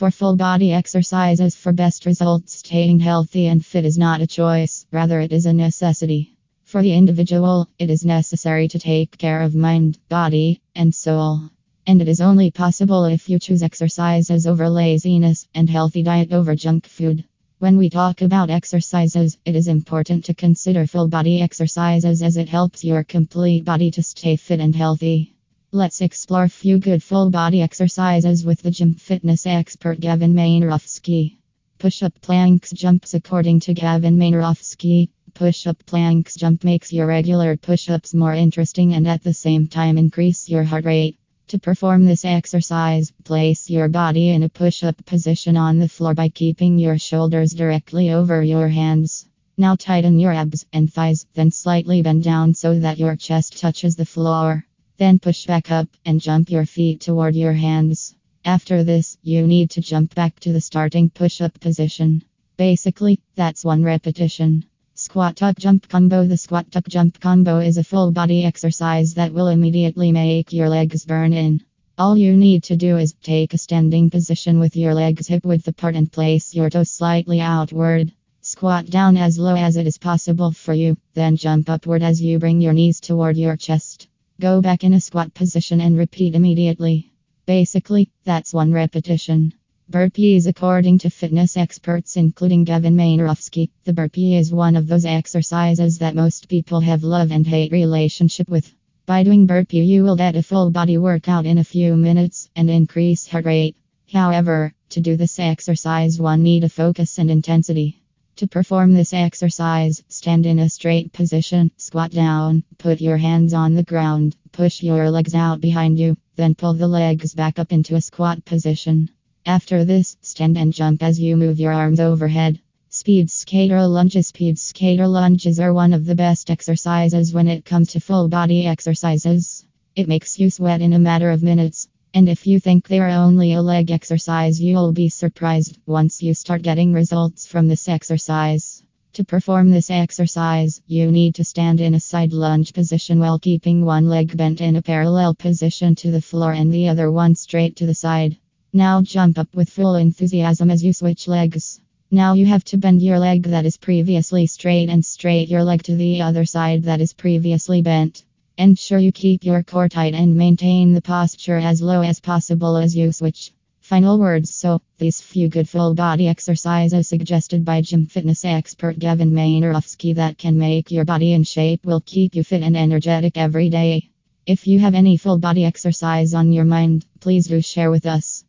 Four full body exercises for best results, staying healthy and fit is not a choice, rather, it is a necessity. For the individual, it is necessary to take care of mind, body, and soul. And it is only possible if you choose exercises over laziness and healthy diet over junk food. When we talk about exercises, it is important to consider full body exercises as it helps your complete body to stay fit and healthy. Let's explore few good full body exercises with the gym fitness expert Gavin Mainerovski. Push up planks jumps according to Gavin Mainerovski. Push up planks jump makes your regular push ups more interesting and at the same time increase your heart rate. To perform this exercise, place your body in a push up position on the floor by keeping your shoulders directly over your hands. Now tighten your abs and thighs, then slightly bend down so that your chest touches the floor. Then push back up and jump your feet toward your hands. After this, you need to jump back to the starting push up position. Basically, that's one repetition. Squat tuck jump combo The squat tuck jump combo is a full body exercise that will immediately make your legs burn in. All you need to do is take a standing position with your legs hip width apart and place your toes slightly outward. Squat down as low as it is possible for you, then jump upward as you bring your knees toward your chest. Go back in a squat position and repeat immediately. Basically, that's one repetition. Burpees According to fitness experts, including Gavin Mainerovski, the burpee is one of those exercises that most people have love and hate relationship with. By doing burpee, you will get a full body workout in a few minutes and increase heart rate. However, to do this exercise, one need a focus and intensity. To perform this exercise, stand in a straight position, squat down, put your hands on the ground, push your legs out behind you, then pull the legs back up into a squat position. After this, stand and jump as you move your arms overhead. Speed skater lunges. Speed skater lunges are one of the best exercises when it comes to full body exercises. It makes you sweat in a matter of minutes. And if you think they are only a leg exercise, you'll be surprised once you start getting results from this exercise. To perform this exercise, you need to stand in a side lunge position while keeping one leg bent in a parallel position to the floor and the other one straight to the side. Now jump up with full enthusiasm as you switch legs. Now you have to bend your leg that is previously straight and straight your leg to the other side that is previously bent. Ensure you keep your core tight and maintain the posture as low as possible as you switch. Final words So, these few good full body exercises suggested by gym fitness expert Gavin Mainerovski that can make your body in shape will keep you fit and energetic every day. If you have any full body exercise on your mind, please do share with us.